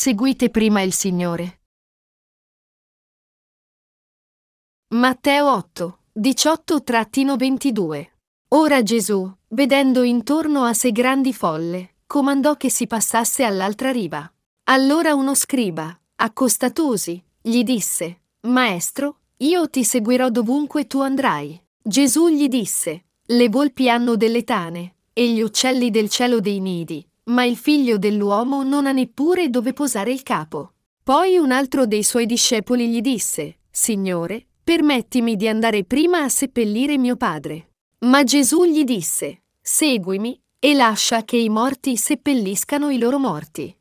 seguite prima il Signore. Matteo 8, 18-22 Ora Gesù, vedendo intorno a sé grandi folle, comandò che si passasse all'altra riva. Allora uno scriba, accostatosi, gli disse, Maestro, io ti seguirò dovunque tu andrai. Gesù gli disse, Le volpi hanno delle tane, e gli uccelli del cielo dei nidi, ma il figlio dell'uomo non ha neppure dove posare il capo. Poi un altro dei suoi discepoli gli disse, Signore, permettimi di andare prima a seppellire mio padre. Ma Gesù gli disse, Seguimi, e lascia che i morti seppelliscano i loro morti.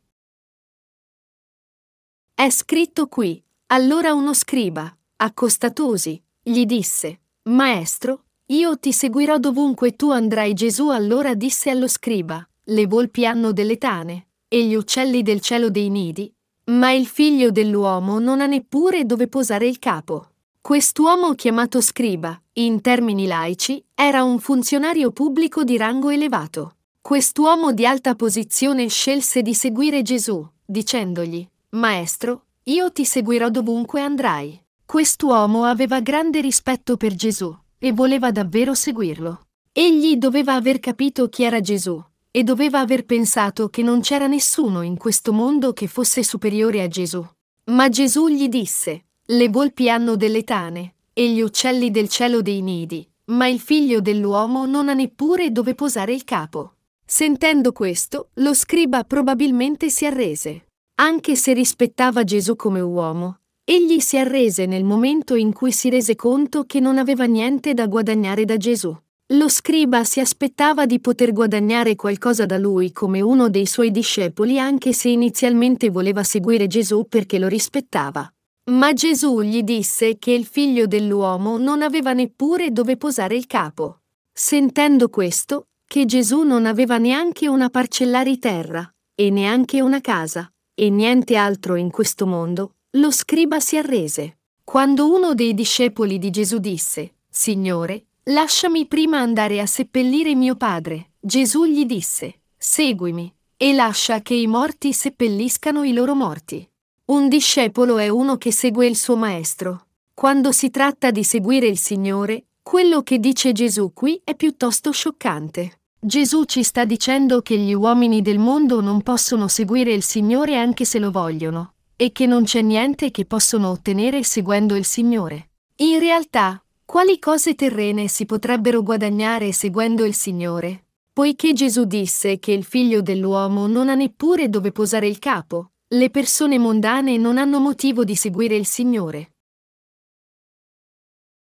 È scritto qui. Allora uno scriba, accostatosi, gli disse, Maestro, io ti seguirò dovunque tu andrai. Gesù allora disse allo scriba, Le volpi hanno delle tane, e gli uccelli del cielo dei nidi, ma il figlio dell'uomo non ha neppure dove posare il capo. Quest'uomo chiamato scriba, in termini laici, era un funzionario pubblico di rango elevato. Quest'uomo di alta posizione scelse di seguire Gesù, dicendogli, Maestro, io ti seguirò dovunque andrai. Quest'uomo aveva grande rispetto per Gesù e voleva davvero seguirlo. Egli doveva aver capito chi era Gesù e doveva aver pensato che non c'era nessuno in questo mondo che fosse superiore a Gesù. Ma Gesù gli disse, le volpi hanno delle tane, e gli uccelli del cielo dei nidi, ma il figlio dell'uomo non ha neppure dove posare il capo. Sentendo questo, lo scriba probabilmente si arrese. Anche se rispettava Gesù come uomo, egli si arrese nel momento in cui si rese conto che non aveva niente da guadagnare da Gesù. Lo scriba si aspettava di poter guadagnare qualcosa da lui come uno dei suoi discepoli anche se inizialmente voleva seguire Gesù perché lo rispettava. Ma Gesù gli disse che il figlio dell'uomo non aveva neppure dove posare il capo. Sentendo questo, che Gesù non aveva neanche una parcella di terra, e neanche una casa, e niente altro in questo mondo, lo scriba si arrese. Quando uno dei discepoli di Gesù disse, Signore, lasciami prima andare a seppellire mio padre, Gesù gli disse, Seguimi, e lascia che i morti seppelliscano i loro morti. Un discepolo è uno che segue il suo maestro. Quando si tratta di seguire il Signore, quello che dice Gesù qui è piuttosto scioccante. Gesù ci sta dicendo che gli uomini del mondo non possono seguire il Signore anche se lo vogliono, e che non c'è niente che possono ottenere seguendo il Signore. In realtà, quali cose terrene si potrebbero guadagnare seguendo il Signore? Poiché Gesù disse che il figlio dell'uomo non ha neppure dove posare il capo, le persone mondane non hanno motivo di seguire il Signore.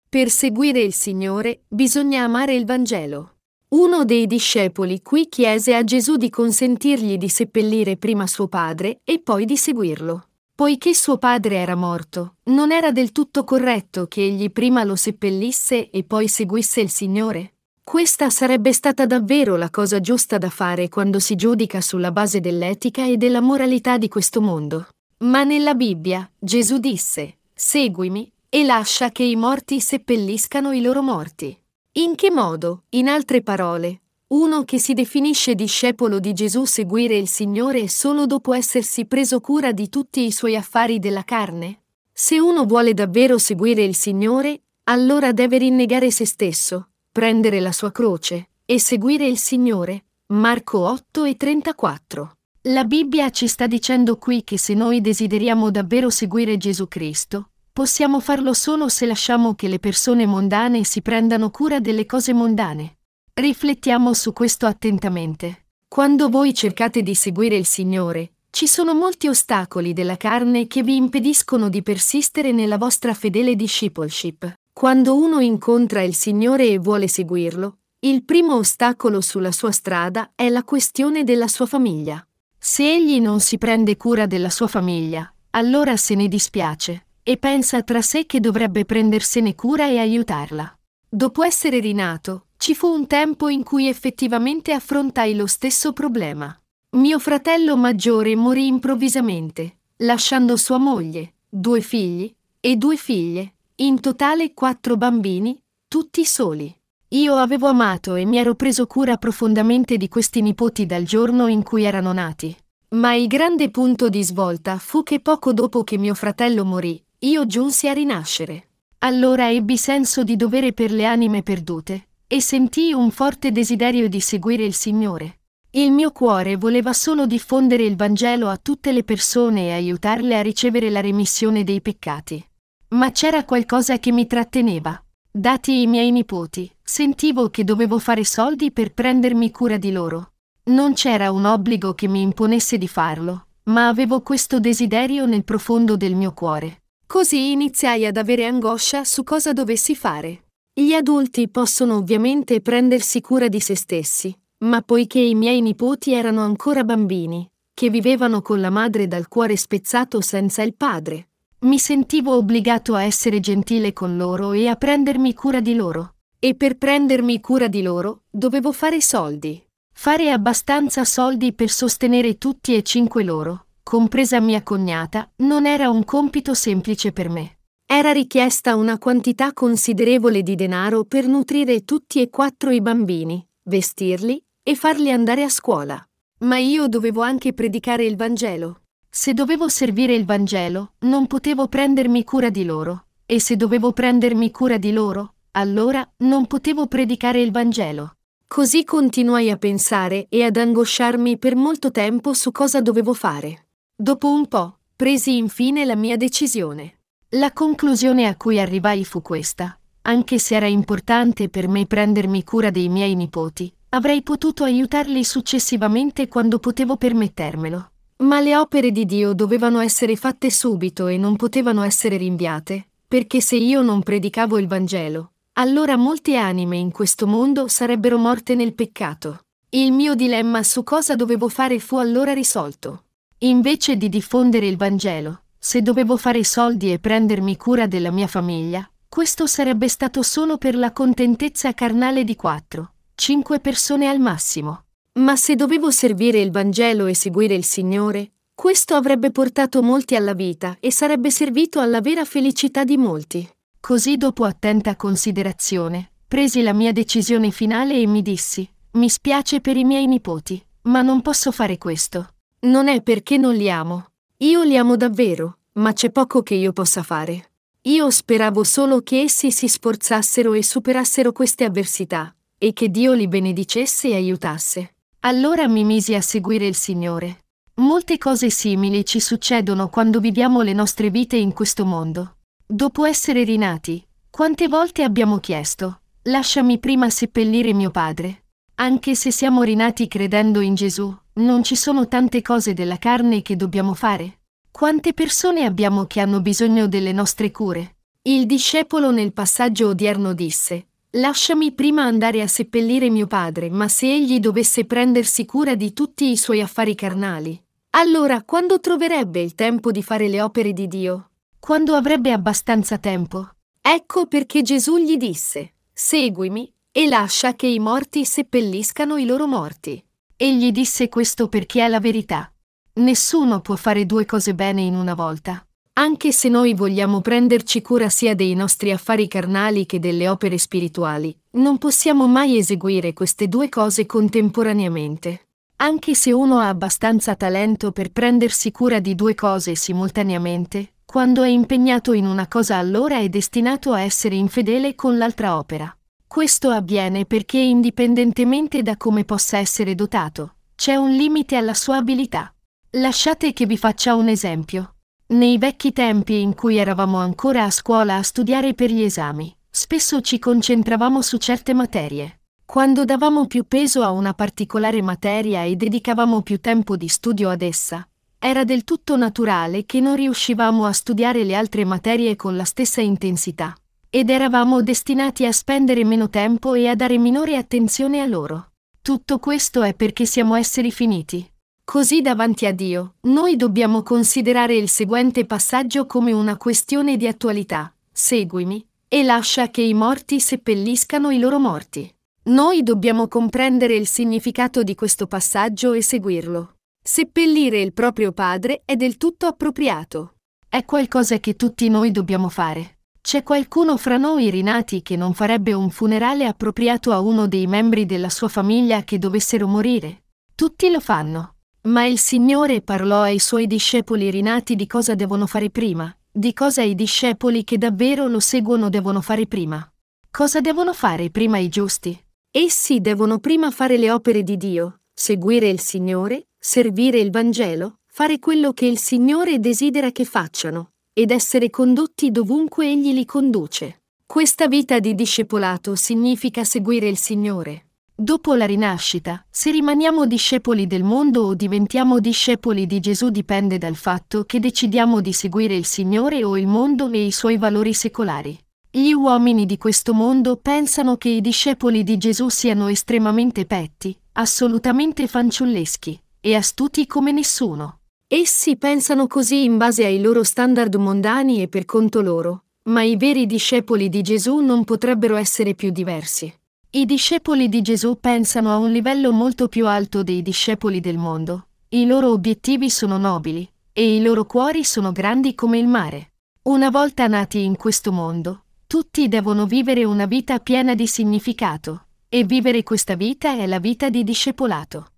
Per seguire il Signore bisogna amare il Vangelo. Uno dei discepoli qui chiese a Gesù di consentirgli di seppellire prima suo padre e poi di seguirlo. Poiché suo padre era morto, non era del tutto corretto che egli prima lo seppellisse e poi seguisse il Signore? Questa sarebbe stata davvero la cosa giusta da fare quando si giudica sulla base dell'etica e della moralità di questo mondo. Ma nella Bibbia Gesù disse, Seguimi e lascia che i morti seppelliscano i loro morti. In che modo, in altre parole, uno che si definisce discepolo di Gesù seguire il Signore solo dopo essersi preso cura di tutti i suoi affari della carne? Se uno vuole davvero seguire il Signore, allora deve rinnegare se stesso, prendere la sua croce e seguire il Signore. Marco 8 e 34. La Bibbia ci sta dicendo qui che se noi desideriamo davvero seguire Gesù Cristo, possiamo farlo solo se lasciamo che le persone mondane si prendano cura delle cose mondane. Riflettiamo su questo attentamente. Quando voi cercate di seguire il Signore, ci sono molti ostacoli della carne che vi impediscono di persistere nella vostra fedele discipleship. Quando uno incontra il Signore e vuole seguirlo, il primo ostacolo sulla sua strada è la questione della sua famiglia. Se egli non si prende cura della sua famiglia, allora se ne dispiace e pensa tra sé che dovrebbe prendersene cura e aiutarla. Dopo essere rinato, ci fu un tempo in cui effettivamente affrontai lo stesso problema. Mio fratello maggiore morì improvvisamente, lasciando sua moglie, due figli e due figlie in totale quattro bambini, tutti soli. Io avevo amato e mi ero preso cura profondamente di questi nipoti dal giorno in cui erano nati. Ma il grande punto di svolta fu che poco dopo che mio fratello morì, io giunsi a rinascere. Allora ebbi senso di dovere per le anime perdute, e sentii un forte desiderio di seguire il Signore. Il mio cuore voleva solo diffondere il Vangelo a tutte le persone e aiutarle a ricevere la remissione dei peccati. Ma c'era qualcosa che mi tratteneva. Dati i miei nipoti, sentivo che dovevo fare soldi per prendermi cura di loro. Non c'era un obbligo che mi imponesse di farlo, ma avevo questo desiderio nel profondo del mio cuore. Così iniziai ad avere angoscia su cosa dovessi fare. Gli adulti possono ovviamente prendersi cura di se stessi, ma poiché i miei nipoti erano ancora bambini, che vivevano con la madre dal cuore spezzato senza il padre, mi sentivo obbligato a essere gentile con loro e a prendermi cura di loro. E per prendermi cura di loro, dovevo fare soldi. Fare abbastanza soldi per sostenere tutti e cinque loro, compresa mia cognata, non era un compito semplice per me. Era richiesta una quantità considerevole di denaro per nutrire tutti e quattro i bambini, vestirli, e farli andare a scuola. Ma io dovevo anche predicare il Vangelo. Se dovevo servire il Vangelo, non potevo prendermi cura di loro, e se dovevo prendermi cura di loro, allora non potevo predicare il Vangelo. Così continuai a pensare e ad angosciarmi per molto tempo su cosa dovevo fare. Dopo un po', presi infine la mia decisione. La conclusione a cui arrivai fu questa. Anche se era importante per me prendermi cura dei miei nipoti, Avrei potuto aiutarli successivamente quando potevo permettermelo. Ma le opere di Dio dovevano essere fatte subito e non potevano essere rinviate, perché se io non predicavo il Vangelo, allora molte anime in questo mondo sarebbero morte nel peccato. Il mio dilemma su cosa dovevo fare fu allora risolto. Invece di diffondere il Vangelo, se dovevo fare soldi e prendermi cura della mia famiglia, questo sarebbe stato solo per la contentezza carnale di quattro cinque persone al massimo. Ma se dovevo servire il Vangelo e seguire il Signore, questo avrebbe portato molti alla vita e sarebbe servito alla vera felicità di molti. Così dopo attenta considerazione, presi la mia decisione finale e mi dissi, mi spiace per i miei nipoti, ma non posso fare questo. Non è perché non li amo. Io li amo davvero, ma c'è poco che io possa fare. Io speravo solo che essi si sforzassero e superassero queste avversità, e che Dio li benedicesse e aiutasse. Allora mi misi a seguire il Signore. Molte cose simili ci succedono quando viviamo le nostre vite in questo mondo. Dopo essere rinati, quante volte abbiamo chiesto, lasciami prima seppellire mio padre. Anche se siamo rinati credendo in Gesù, non ci sono tante cose della carne che dobbiamo fare. Quante persone abbiamo che hanno bisogno delle nostre cure? Il discepolo nel passaggio odierno disse, Lasciami prima andare a seppellire mio padre, ma se egli dovesse prendersi cura di tutti i suoi affari carnali, allora quando troverebbe il tempo di fare le opere di Dio? Quando avrebbe abbastanza tempo? Ecco perché Gesù gli disse, Seguimi, e lascia che i morti seppelliscano i loro morti. Egli disse questo perché è la verità. Nessuno può fare due cose bene in una volta. Anche se noi vogliamo prenderci cura sia dei nostri affari carnali che delle opere spirituali, non possiamo mai eseguire queste due cose contemporaneamente. Anche se uno ha abbastanza talento per prendersi cura di due cose simultaneamente, quando è impegnato in una cosa allora è destinato a essere infedele con l'altra opera. Questo avviene perché indipendentemente da come possa essere dotato, c'è un limite alla sua abilità. Lasciate che vi faccia un esempio. Nei vecchi tempi in cui eravamo ancora a scuola a studiare per gli esami, spesso ci concentravamo su certe materie. Quando davamo più peso a una particolare materia e dedicavamo più tempo di studio ad essa, era del tutto naturale che non riuscivamo a studiare le altre materie con la stessa intensità, ed eravamo destinati a spendere meno tempo e a dare minore attenzione a loro. Tutto questo è perché siamo esseri finiti, Così davanti a Dio, noi dobbiamo considerare il seguente passaggio come una questione di attualità. Seguimi, e lascia che i morti seppelliscano i loro morti. Noi dobbiamo comprendere il significato di questo passaggio e seguirlo. Seppellire il proprio padre è del tutto appropriato. È qualcosa che tutti noi dobbiamo fare. C'è qualcuno fra noi rinati che non farebbe un funerale appropriato a uno dei membri della sua famiglia che dovessero morire? Tutti lo fanno. Ma il Signore parlò ai suoi discepoli rinati di cosa devono fare prima, di cosa i discepoli che davvero lo seguono devono fare prima. Cosa devono fare prima i giusti? Essi devono prima fare le opere di Dio, seguire il Signore, servire il Vangelo, fare quello che il Signore desidera che facciano, ed essere condotti dovunque Egli li conduce. Questa vita di discepolato significa seguire il Signore. Dopo la rinascita, se rimaniamo discepoli del mondo o diventiamo discepoli di Gesù dipende dal fatto che decidiamo di seguire il Signore o il mondo e i suoi valori secolari. Gli uomini di questo mondo pensano che i discepoli di Gesù siano estremamente petti, assolutamente fanciulleschi e astuti come nessuno. Essi pensano così in base ai loro standard mondani e per conto loro, ma i veri discepoli di Gesù non potrebbero essere più diversi. I discepoli di Gesù pensano a un livello molto più alto dei discepoli del mondo. I loro obiettivi sono nobili e i loro cuori sono grandi come il mare. Una volta nati in questo mondo, tutti devono vivere una vita piena di significato, e vivere questa vita è la vita di discepolato.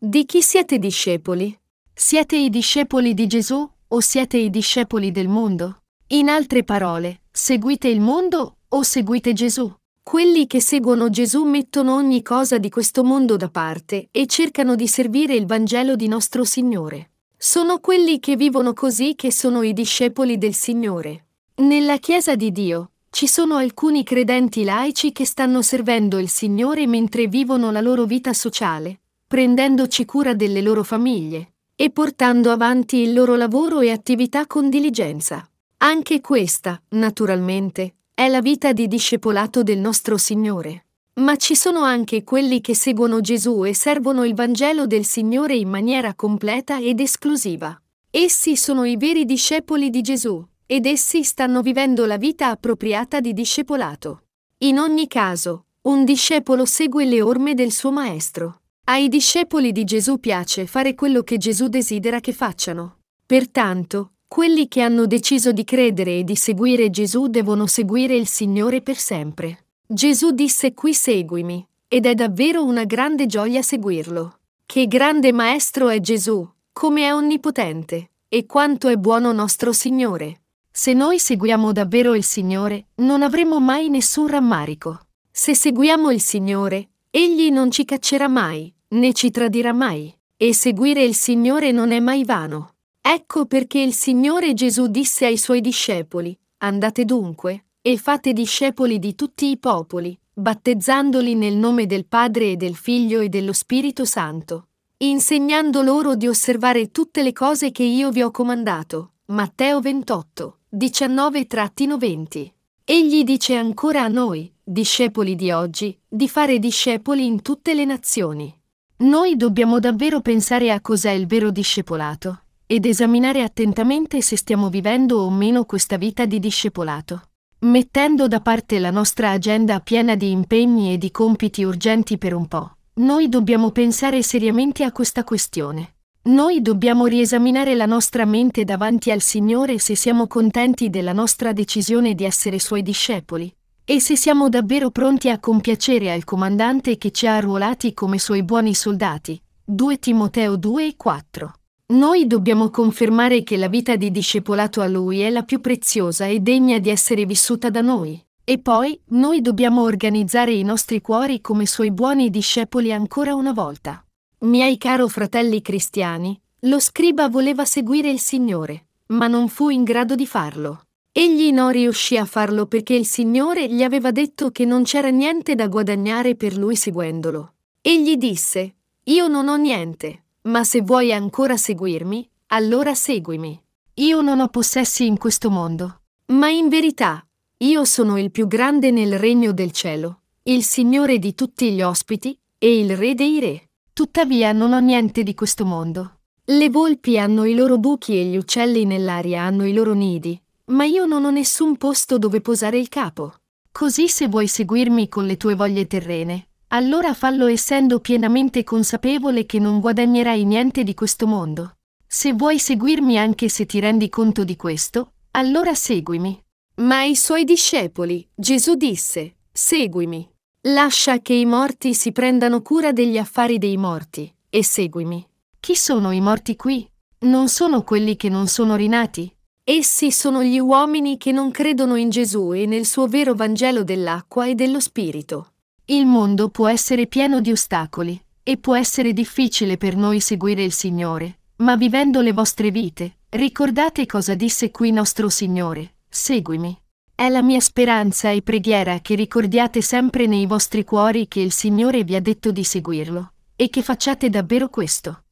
Di chi siete discepoli? Siete i discepoli di Gesù o siete i discepoli del mondo? In altre parole, seguite il mondo o seguite Gesù? Quelli che seguono Gesù mettono ogni cosa di questo mondo da parte e cercano di servire il Vangelo di nostro Signore. Sono quelli che vivono così che sono i discepoli del Signore. Nella Chiesa di Dio ci sono alcuni credenti laici che stanno servendo il Signore mentre vivono la loro vita sociale, prendendoci cura delle loro famiglie e portando avanti il loro lavoro e attività con diligenza. Anche questa, naturalmente, è la vita di discepolato del nostro Signore. Ma ci sono anche quelli che seguono Gesù e servono il Vangelo del Signore in maniera completa ed esclusiva. Essi sono i veri discepoli di Gesù, ed essi stanno vivendo la vita appropriata di discepolato. In ogni caso, un discepolo segue le orme del suo maestro. Ai discepoli di Gesù piace fare quello che Gesù desidera che facciano. Pertanto, quelli che hanno deciso di credere e di seguire Gesù devono seguire il Signore per sempre. Gesù disse qui seguimi, ed è davvero una grande gioia seguirlo. Che grande Maestro è Gesù, come è onnipotente, e quanto è buono nostro Signore. Se noi seguiamo davvero il Signore, non avremo mai nessun rammarico. Se seguiamo il Signore, Egli non ci caccerà mai, né ci tradirà mai, e seguire il Signore non è mai vano. Ecco perché il Signore Gesù disse ai suoi discepoli, Andate dunque, e fate discepoli di tutti i popoli, battezzandoli nel nome del Padre e del Figlio e dello Spirito Santo, insegnando loro di osservare tutte le cose che io vi ho comandato. Matteo 28, 19-20. Egli dice ancora a noi, discepoli di oggi, di fare discepoli in tutte le nazioni. Noi dobbiamo davvero pensare a cos'è il vero discepolato ed esaminare attentamente se stiamo vivendo o meno questa vita di discepolato. Mettendo da parte la nostra agenda piena di impegni e di compiti urgenti per un po', noi dobbiamo pensare seriamente a questa questione. Noi dobbiamo riesaminare la nostra mente davanti al Signore se siamo contenti della nostra decisione di essere Suoi discepoli e se siamo davvero pronti a compiacere al comandante che ci ha arruolati come Suoi buoni soldati. 2 Timoteo 2 e 4. Noi dobbiamo confermare che la vita di discepolato a Lui è la più preziosa e degna di essere vissuta da noi. E poi, noi dobbiamo organizzare i nostri cuori come Suoi buoni discepoli ancora una volta. Miei caro fratelli cristiani, lo scriba voleva seguire il Signore, ma non fu in grado di farlo. Egli non riuscì a farlo perché il Signore gli aveva detto che non c'era niente da guadagnare per lui seguendolo. Egli disse, Io non ho niente, ma se vuoi ancora seguirmi, allora seguimi. Io non ho possessi in questo mondo. Ma in verità, io sono il più grande nel regno del cielo, il Signore di tutti gli ospiti e il Re dei Re. Tuttavia non ho niente di questo mondo. Le volpi hanno i loro buchi e gli uccelli nell'aria hanno i loro nidi, ma io non ho nessun posto dove posare il capo. Così se vuoi seguirmi con le tue voglie terrene, allora fallo essendo pienamente consapevole che non guadagnerai niente di questo mondo. Se vuoi seguirmi anche se ti rendi conto di questo, allora seguimi. Ma ai suoi discepoli Gesù disse, Seguimi. Lascia che i morti si prendano cura degli affari dei morti, e seguimi. Chi sono i morti qui? Non sono quelli che non sono rinati? Essi sono gli uomini che non credono in Gesù e nel suo vero Vangelo dell'acqua e dello Spirito. Il mondo può essere pieno di ostacoli, e può essere difficile per noi seguire il Signore, ma vivendo le vostre vite, ricordate cosa disse qui nostro Signore, seguimi. È la mia speranza e preghiera che ricordiate sempre nei vostri cuori che il Signore vi ha detto di seguirlo, e che facciate davvero questo.